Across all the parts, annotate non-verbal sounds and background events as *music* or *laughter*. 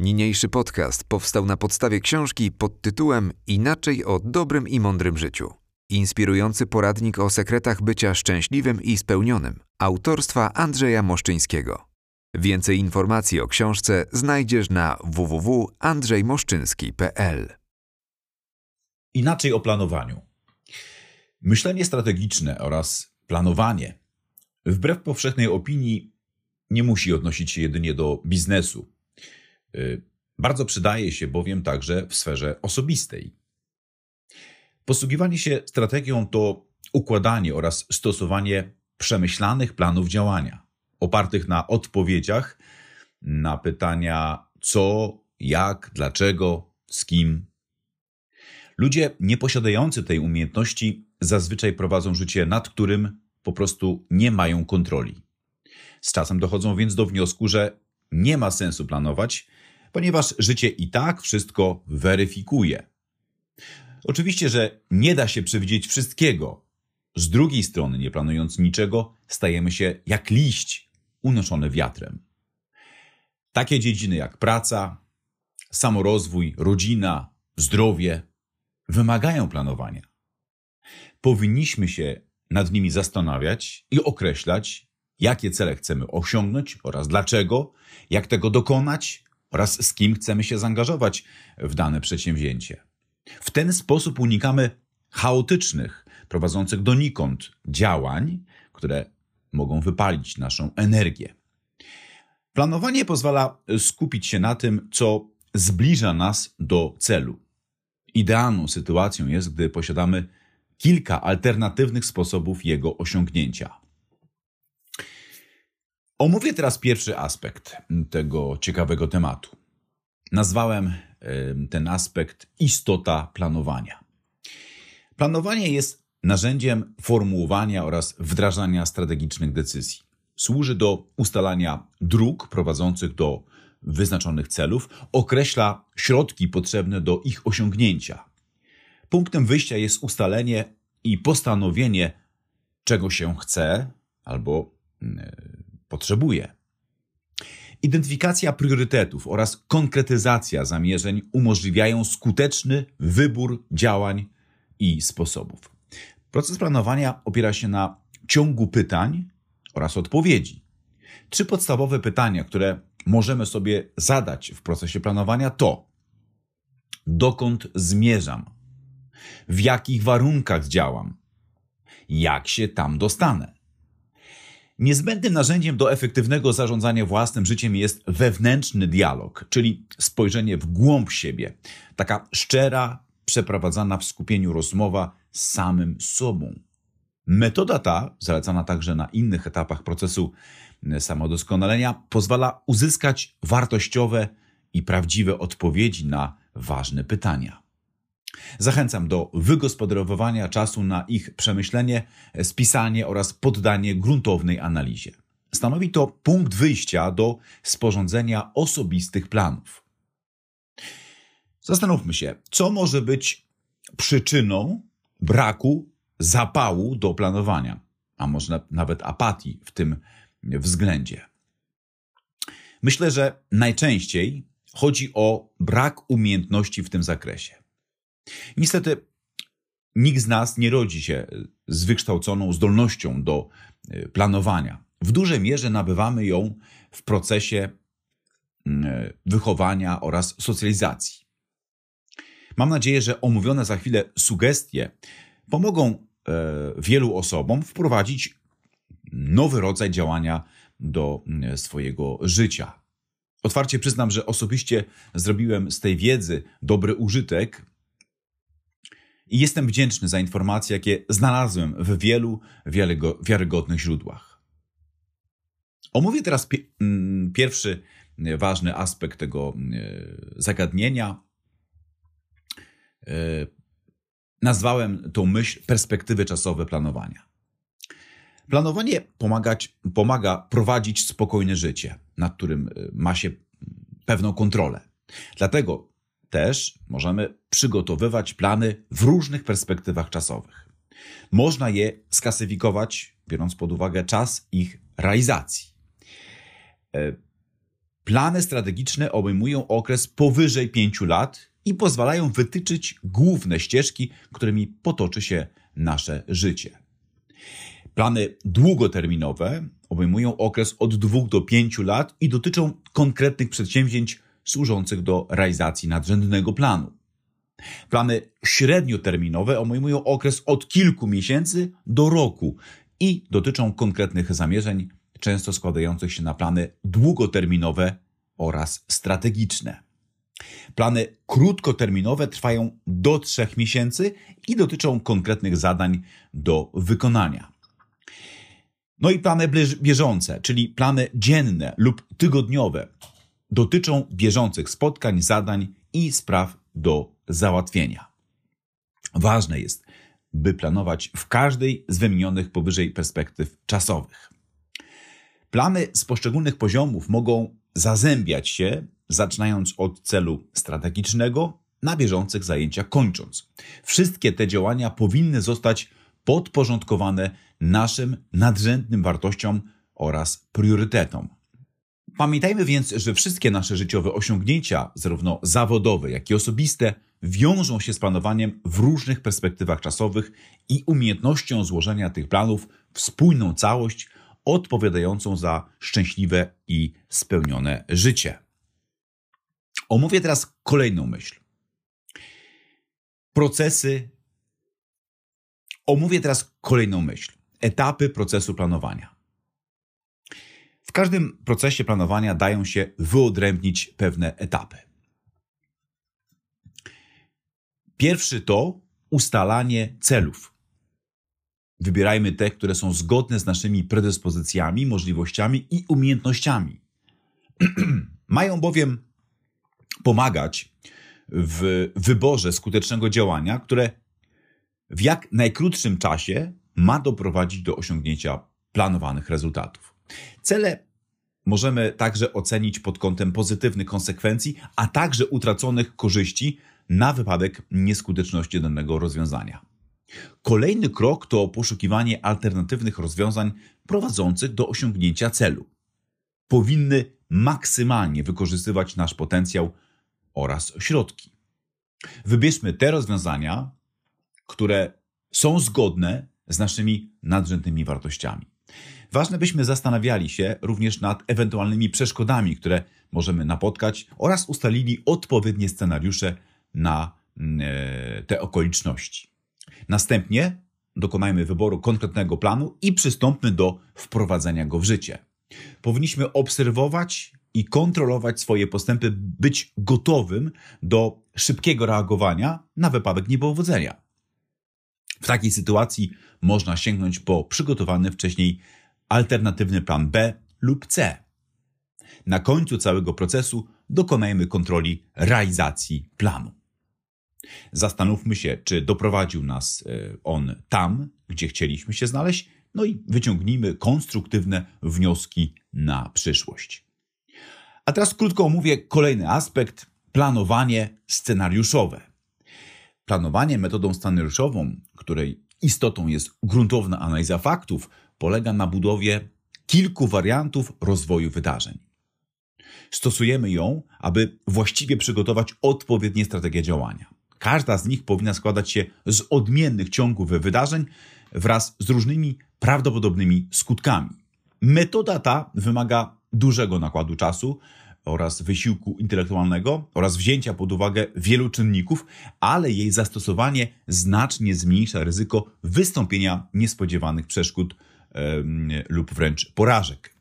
Niniejszy podcast powstał na podstawie książki pod tytułem Inaczej o dobrym i mądrym życiu. Inspirujący poradnik o sekretach bycia szczęśliwym i spełnionym. Autorstwa Andrzeja Moszczyńskiego. Więcej informacji o książce znajdziesz na www.andrzejmoszczyński.pl. Inaczej o planowaniu. Myślenie strategiczne oraz planowanie, wbrew powszechnej opinii, nie musi odnosić się jedynie do biznesu. Y, bardzo przydaje się bowiem także w sferze osobistej. Posługiwanie się strategią to układanie oraz stosowanie przemyślanych planów działania, opartych na odpowiedziach na pytania co, jak, dlaczego, z kim. Ludzie nieposiadający tej umiejętności zazwyczaj prowadzą życie, nad którym po prostu nie mają kontroli. Z czasem dochodzą więc do wniosku, że nie ma sensu planować, ponieważ życie i tak wszystko weryfikuje. Oczywiście, że nie da się przewidzieć wszystkiego. Z drugiej strony, nie planując niczego, stajemy się jak liść unoszony wiatrem. Takie dziedziny jak praca, samorozwój, rodzina, zdrowie wymagają planowania. Powinniśmy się nad nimi zastanawiać i określać, jakie cele chcemy osiągnąć oraz dlaczego, jak tego dokonać oraz z kim chcemy się zaangażować w dane przedsięwzięcie. W ten sposób unikamy chaotycznych, prowadzących donikąd działań, które mogą wypalić naszą energię. Planowanie pozwala skupić się na tym, co zbliża nas do celu. Idealną sytuacją jest, gdy posiadamy kilka alternatywnych sposobów jego osiągnięcia. Omówię teraz pierwszy aspekt tego ciekawego tematu. Nazwałem ten aspekt istota planowania. Planowanie jest narzędziem formułowania oraz wdrażania strategicznych decyzji. Służy do ustalania dróg prowadzących do wyznaczonych celów, określa środki potrzebne do ich osiągnięcia. Punktem wyjścia jest ustalenie i postanowienie, czego się chce albo potrzebuje. Identyfikacja priorytetów oraz konkretyzacja zamierzeń umożliwiają skuteczny wybór działań i sposobów. Proces planowania opiera się na ciągu pytań oraz odpowiedzi. Trzy podstawowe pytania, które możemy sobie zadać w procesie planowania to: dokąd zmierzam? W jakich warunkach działam? Jak się tam dostanę? Niezbędnym narzędziem do efektywnego zarządzania własnym życiem jest wewnętrzny dialog, czyli spojrzenie w głąb siebie. Taka szczera, przeprowadzana w skupieniu rozmowa z samym sobą. Metoda ta, zalecana także na innych etapach procesu samodoskonalenia, pozwala uzyskać wartościowe i prawdziwe odpowiedzi na ważne pytania. Zachęcam do wygospodarowywania czasu na ich przemyślenie, spisanie oraz poddanie gruntownej analizie. Stanowi to punkt wyjścia do sporządzenia osobistych planów. Zastanówmy się, co może być przyczyną braku zapału do planowania, a może nawet apatii w tym względzie. Myślę, że najczęściej chodzi o brak umiejętności w tym zakresie. Niestety, nikt z nas nie rodzi się z wykształconą zdolnością do e, planowania. W dużej mierze nabywamy ją w procesie e, wychowania oraz socjalizacji. Mam nadzieję, że omówione za chwilę sugestie pomogą e, wielu osobom wprowadzić nowy rodzaj działania do swojego życia. Otwarcie przyznam, że osobiście zrobiłem z tej wiedzy dobry użytek i jestem wdzięczny za informacje, jakie znalazłem w wielu wiarygodnych źródłach. Omówię teraz mm, pierwszy ważny aspekt tego e, zagadnienia. E, nazwałem tą myśl perspektywy czasowe planowania. Planowanie pomagać, pomaga prowadzić spokojne życie, nad którym e, ma się pewną kontrolę. Dlatego też możemy przygotowywać plany w różnych perspektywach czasowych. Można je sklasyfikować, biorąc pod uwagę czas ich realizacji. E, Plany strategiczne obejmują okres powyżej 5 lat i pozwalają wytyczyć główne ścieżki, którymi potoczy się nasze życie. Plany długoterminowe obejmują okres od 2 do 5 lat i dotyczą konkretnych przedsięwzięć służących do realizacji nadrzędnego planu. Plany średnioterminowe obejmują okres od kilku miesięcy do roku i dotyczą konkretnych zamierzeń, często składających się na plany długoterminowe oraz strategiczne. Plany krótkoterminowe trwają do trzech miesięcy i dotyczą konkretnych zadań do wykonania. No i plany bieżące, czyli plany dzienne lub tygodniowe, dotyczą bieżących spotkań, zadań i spraw do załatwienia. Ważne jest, by planować w każdej z wymienionych powyżej perspektyw czasowych. Plany z poszczególnych poziomów mogą zazębiać się, zaczynając od celu strategicznego, na bieżących zajęciach kończąc. Wszystkie te działania powinny zostać podporządkowane naszym nadrzędnym wartościom oraz priorytetom. Pamiętajmy więc, że wszystkie nasze życiowe osiągnięcia, zarówno zawodowe, jak i osobiste, wiążą się z planowaniem w różnych perspektywach czasowych i umiejętnością złożenia tych planów w spójną całość odpowiadającą za szczęśliwe i spełnione życie. Omówię teraz kolejną myśl. Procesy. Omówię teraz kolejną myśl. Etapy procesu planowania. W każdym procesie planowania dają się wyodrębnić pewne etapy. Pierwszy to ustalanie celów. Wybierajmy te, które są zgodne z naszymi predyspozycjami, możliwościami i umiejętnościami. *clears throat* Mają bowiem pomagać w wyborze skutecznego działania, które w jak najkrótszym czasie ma doprowadzić do osiągnięcia planowanych rezultatów. Cele możemy także ocenić pod kątem pozytywnych konsekwencji, a także utraconych korzyści na wypadek nieskuteczności danego rozwiązania. Kolejny krok to poszukiwanie alternatywnych rozwiązań prowadzących do osiągnięcia celu. Powinny maksymalnie wykorzystywać nasz potencjał oraz środki. Wybierzmy te rozwiązania, które są zgodne z naszymi nadrzędnymi wartościami. Ważne byśmy zastanawiali się również nad ewentualnymi przeszkodami, które możemy napotkać oraz ustalili odpowiednie scenariusze na mm, e, te okoliczności. Następnie dokonajmy wyboru konkretnego planu i przystąpmy do wprowadzenia go w życie. Powinniśmy obserwować i kontrolować swoje postępy, być gotowym do szybkiego reagowania na wypadek niepowodzenia. W takiej sytuacji można sięgnąć po przygotowany wcześniej alternatywny plan B lub C. Na końcu całego procesu dokonajmy kontroli realizacji planu. Zastanówmy się, czy doprowadził nas e, on tam, gdzie chcieliśmy się znaleźć, no i wyciągnijmy konstruktywne wnioski na przyszłość. A teraz krótko omówię kolejny aspekt planowanie scenariuszowe. Planowanie metodą scenariuszową, której istotą jest gruntowna analiza faktów, polega na budowie kilku wariantów rozwoju wydarzeń. Stosujemy ją, aby właściwie przygotować odpowiednie strategie działania. Każda z nich powinna składać się z odmiennych ciągów wydarzeń wraz z różnymi prawdopodobnymi skutkami. Metoda ta wymaga dużego nakładu czasu oraz wysiłku intelektualnego oraz wzięcia pod uwagę wielu czynników, ale jej zastosowanie znacznie zmniejsza ryzyko wystąpienia niespodziewanych przeszkód yy, lub wręcz porażek.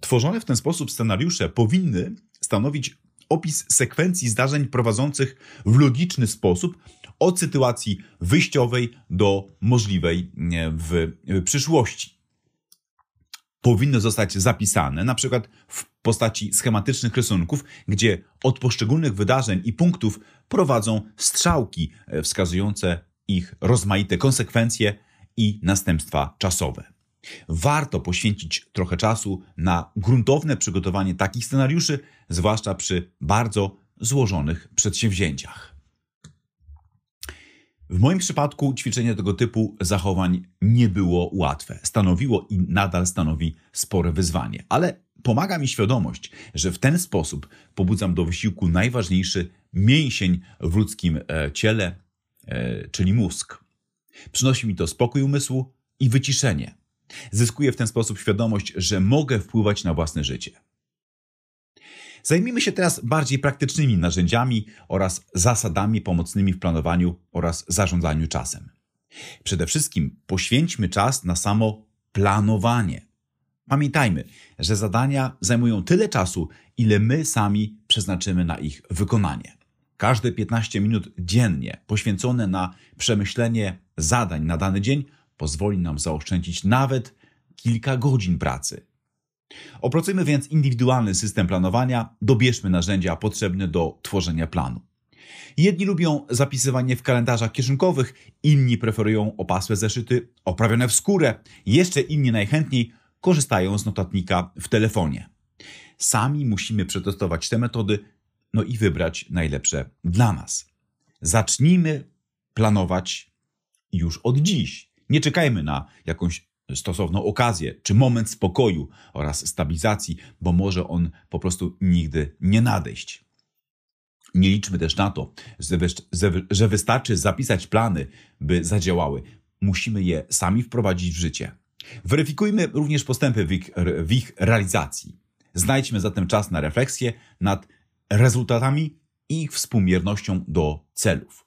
Tworzone w ten sposób scenariusze powinny stanowić opis sekwencji zdarzeń prowadzących w logiczny sposób od sytuacji wyjściowej do możliwej w przyszłości. Powinny zostać zapisane na przykład w postaci schematycznych rysunków, gdzie od poszczególnych wydarzeń i punktów prowadzą strzałki e, wskazujące ich rozmaite konsekwencje i następstwa czasowe. Warto poświęcić trochę czasu na gruntowne przygotowanie takich scenariuszy, zwłaszcza przy bardzo złożonych przedsięwzięciach. W moim przypadku ćwiczenie tego typu zachowań nie było łatwe. Stanowiło i nadal stanowi spore wyzwanie, ale pomaga mi świadomość, że w ten sposób pobudzam do wysiłku najważniejszy mięsień w ludzkim e, ciele, e, czyli mózg. Przynosi mi to spokój umysłu i wyciszenie. Zyskuję w ten sposób świadomość, że mogę wpływać na własne życie. Zajmijmy się teraz bardziej praktycznymi narzędziami oraz zasadami pomocnymi w planowaniu oraz zarządzaniu czasem. Przede wszystkim poświęćmy czas na samo planowanie. Pamiętajmy, że zadania zajmują tyle czasu, ile my sami przeznaczymy na ich wykonanie. Każde 15 minut dziennie poświęcone na przemyślenie zadań na dany dzień pozwoli nam zaoszczędzić nawet kilka godzin pracy. Opracujmy więc indywidualny system planowania, dobierzmy narzędzia potrzebne do tworzenia planu. Jedni lubią zapisywanie w kalendarzach kieszonkowych, inni preferują opasłe zeszyty oprawione w skórę, jeszcze inni najchętniej korzystają z notatnika w telefonie. Sami musimy przetestować te metody, no i wybrać najlepsze dla nas. Zacznijmy planować już od dziś. Nie czekajmy na jakąś stosowną okazję czy moment spokoju oraz stabilizacji, bo może on po prostu nigdy nie nadejść. Nie liczmy też na to, że wystarczy zapisać plany, by zadziałały. Musimy je sami wprowadzić w życie. Weryfikujmy również postępy w ich, w ich realizacji. Znajdźmy zatem czas na refleksję nad rezultatami i ich współmiernością do celów.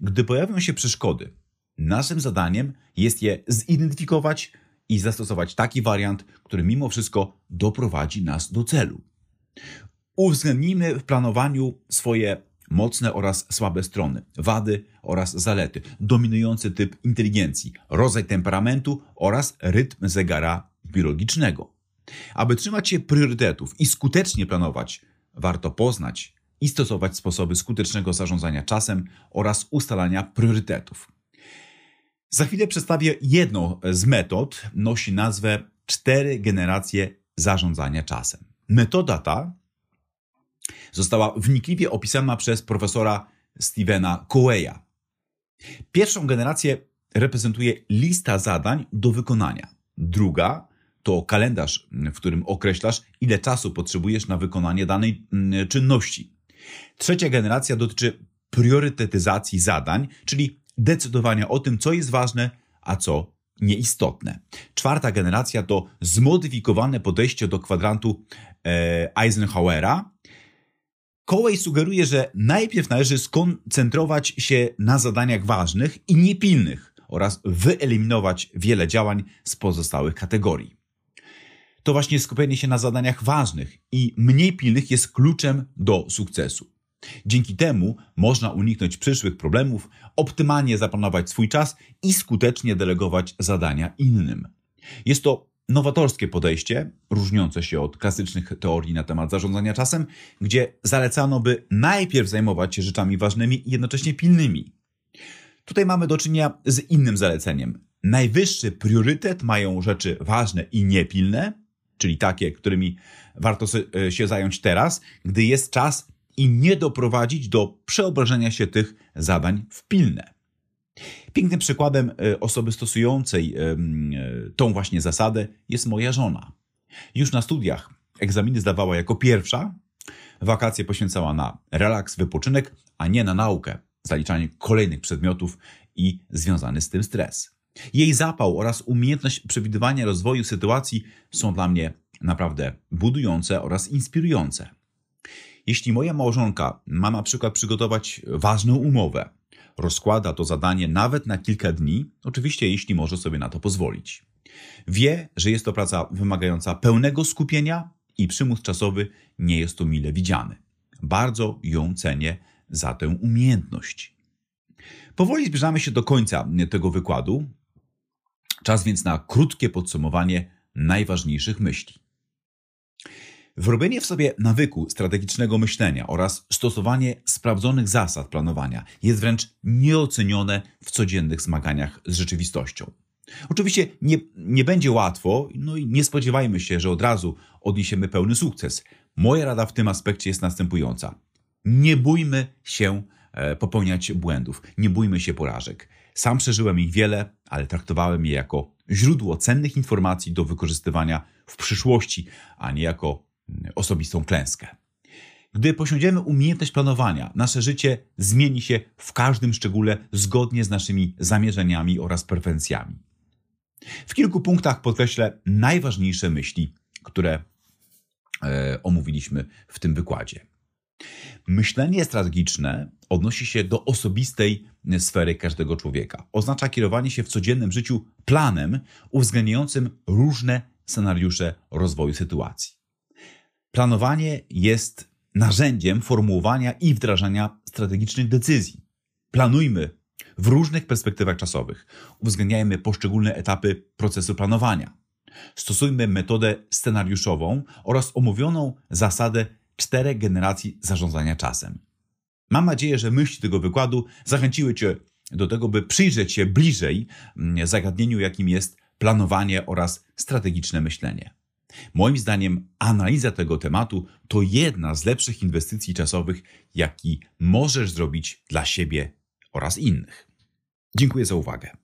Gdy pojawią się przeszkody, naszym zadaniem jest je zidentyfikować i zastosować taki wariant, który mimo wszystko doprowadzi nas do celu. Uwzględnijmy w planowaniu swoje mocne oraz słabe strony, wady oraz zalety, dominujący typ inteligencji, rodzaj temperamentu oraz rytm zegara biologicznego. Aby trzymać się priorytetów i skutecznie planować, warto poznać i stosować sposoby skutecznego zarządzania czasem oraz ustalania priorytetów. Za chwilę przedstawię jedną z metod, nosi nazwę cztery generacje zarządzania czasem. Metoda ta została wnikliwie opisana przez profesora Stevena Coeya. Pierwszą generację reprezentuje lista zadań do wykonania. Druga to kalendarz, w którym określasz, ile czasu potrzebujesz na wykonanie danej mm, czynności. Trzecia generacja dotyczy priorytetyzacji zadań, czyli decydowania o tym, co jest ważne, a co nieistotne. Czwarta generacja to zmodyfikowane podejście do kwadrantu e, Eisenhowera. Kołej sugeruje, że najpierw należy skoncentrować się na zadaniach ważnych i niepilnych oraz wyeliminować wiele działań z pozostałych kategorii. To właśnie skupienie się na zadaniach ważnych i mniej pilnych jest kluczem do sukcesu. Dzięki temu można uniknąć przyszłych problemów, optymalnie zaplanować swój czas i skutecznie delegować zadania innym. Jest to nowatorskie podejście, różniące się od klasycznych teorii na temat zarządzania czasem, gdzie zalecano by najpierw zajmować się rzeczami ważnymi i jednocześnie pilnymi. Tutaj mamy do czynienia z innym zaleceniem. Najwyższy priorytet mają rzeczy ważne i niepilne, czyli takie, którymi warto e, się zająć teraz, gdy jest czas i nie doprowadzić do przeobrażenia się tych zadań w pilne. Pięknym przykładem e, osoby stosującej e, tą właśnie zasadę jest moja żona. Już na studiach egzaminy zdawała jako pierwsza, wakacje poświęcała na relaks, wypoczynek, a nie na naukę, zaliczanie kolejnych przedmiotów i związany z tym stres. Jej zapał oraz umiejętność przewidywania rozwoju sytuacji są dla mnie naprawdę budujące oraz inspirujące. Jeśli moja małżonka ma na przykład przygotować ważną umowę, rozkłada to zadanie nawet na kilka dni, oczywiście jeśli może sobie na to pozwolić. Wie, że jest to praca wymagająca pełnego skupienia i przymus czasowy nie jest to mile widziany. Bardzo ją cenię za tę umiejętność. Powoli zbliżamy się do końca tego wykładu. Czas więc na krótkie podsumowanie najważniejszych myśli. Wrobienie w sobie nawyku strategicznego myślenia oraz stosowanie sprawdzonych zasad planowania jest wręcz nieocenione w codziennych zmaganiach z rzeczywistością. Oczywiście nie, nie będzie łatwo, no i nie spodziewajmy się, że od razu odniesiemy pełny sukces. Moja rada w tym aspekcie jest następująca. Nie bójmy się e, popełniać błędów. Nie bójmy się porażek. Sam przeżyłem ich wiele, ale traktowałem je jako źródło cennych informacji do wykorzystywania w przyszłości, a nie jako osobistą klęskę. Gdy posiądziemy umiejętność planowania, nasze życie zmieni się w każdym szczególe zgodnie z naszymi zamierzeniami oraz preferencjami. W kilku punktach podkreślę najważniejsze myśli, które e, omówiliśmy w tym wykładzie. Myślenie strategiczne odnosi się do osobistej sfery każdego człowieka. Oznacza kierowanie się w codziennym życiu planem uwzględniającym różne scenariusze rozwoju sytuacji. Planowanie jest narzędziem formułowania i wdrażania strategicznych decyzji. Planujmy w różnych perspektywach czasowych. Uwzględniajmy poszczególne etapy procesu planowania. Stosujmy metodę scenariuszową oraz omówioną zasadę czterech generacji zarządzania czasem. Mam nadzieję, że myśli tego wykładu zachęciły Cię do tego, by przyjrzeć się bliżej mm, zagadnieniu, jakim jest planowanie oraz strategiczne myślenie. Moim zdaniem analiza tego tematu to jedna z lepszych inwestycji czasowych, jaki możesz zrobić dla siebie oraz innych. Dziękuję za uwagę.